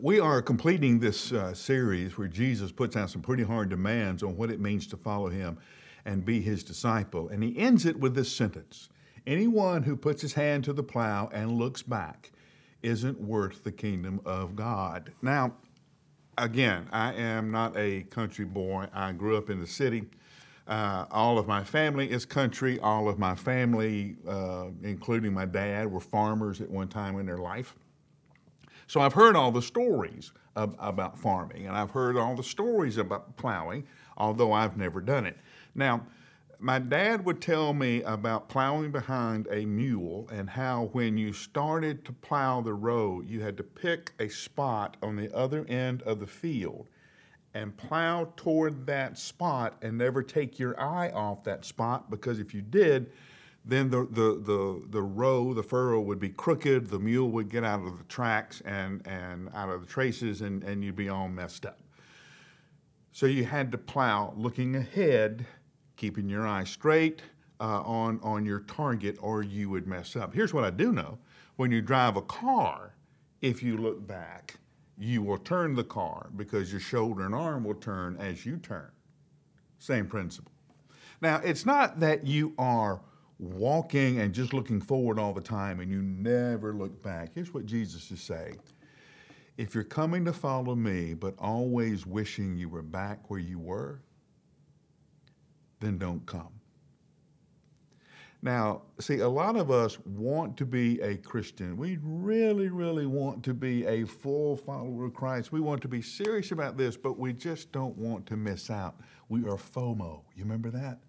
We are completing this uh, series where Jesus puts out some pretty hard demands on what it means to follow him and be his disciple. And he ends it with this sentence Anyone who puts his hand to the plow and looks back isn't worth the kingdom of God. Now, again, I am not a country boy. I grew up in the city. Uh, all of my family is country. All of my family, uh, including my dad, were farmers at one time in their life. So I've heard all the stories of, about farming, and I've heard all the stories about plowing, although I've never done it. Now, my dad would tell me about plowing behind a mule and how when you started to plow the row, you had to pick a spot on the other end of the field and plow toward that spot and never take your eye off that spot because if you did, then the, the, the, the row, the furrow would be crooked, the mule would get out of the tracks and, and out of the traces, and, and you'd be all messed up. So you had to plow looking ahead, keeping your eye straight uh, on, on your target, or you would mess up. Here's what I do know when you drive a car, if you look back, you will turn the car because your shoulder and arm will turn as you turn. Same principle. Now, it's not that you are walking and just looking forward all the time and you never look back. Here's what Jesus is saying If you're coming to follow me, but always wishing you were back where you were, then don't come. Now, see, a lot of us want to be a Christian. We really, really want to be a full follower of Christ. We want to be serious about this, but we just don't want to miss out. We are FOMO. You remember that?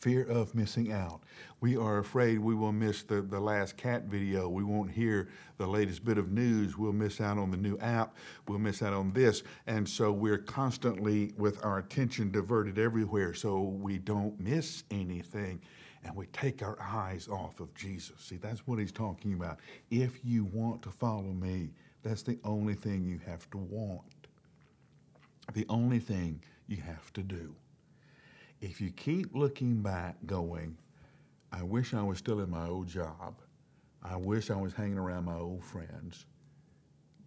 Fear of missing out. We are afraid we will miss the, the last cat video. We won't hear the latest bit of news. We'll miss out on the new app. We'll miss out on this. And so we're constantly with our attention diverted everywhere so we don't miss anything and we take our eyes off of Jesus. See, that's what he's talking about. If you want to follow me, that's the only thing you have to want, the only thing you have to do if you keep looking back going, I wish I was still in my old job, I wish I was hanging around my old friends,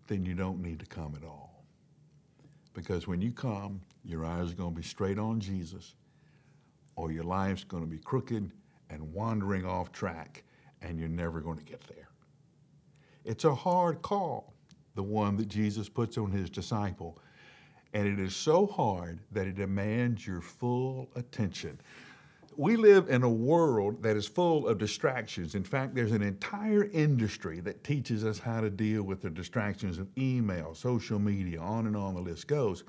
then you don't need to come at all. Because when you come, your eyes are going to be straight on Jesus, or your life's going to be crooked and wandering off track, and you're never going to get there. It's a hard call, the one that Jesus puts on his disciple and it is so hard that it demands your full attention. We live in a world that is full of distractions. In fact, there's an entire industry that teaches us how to deal with the distractions of email, social media, on and on the list goes.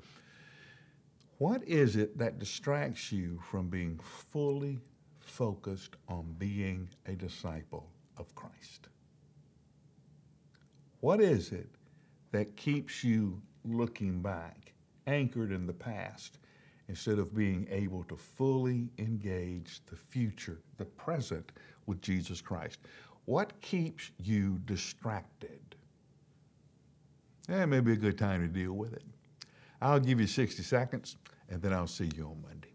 What is it that distracts you from being fully focused on being a disciple of Christ? What is it that keeps you looking back anchored in the past instead of being able to fully engage the future, the present with Jesus Christ. What keeps you distracted? That may be a good time to deal with it. I'll give you 60 seconds and then I'll see you on Monday.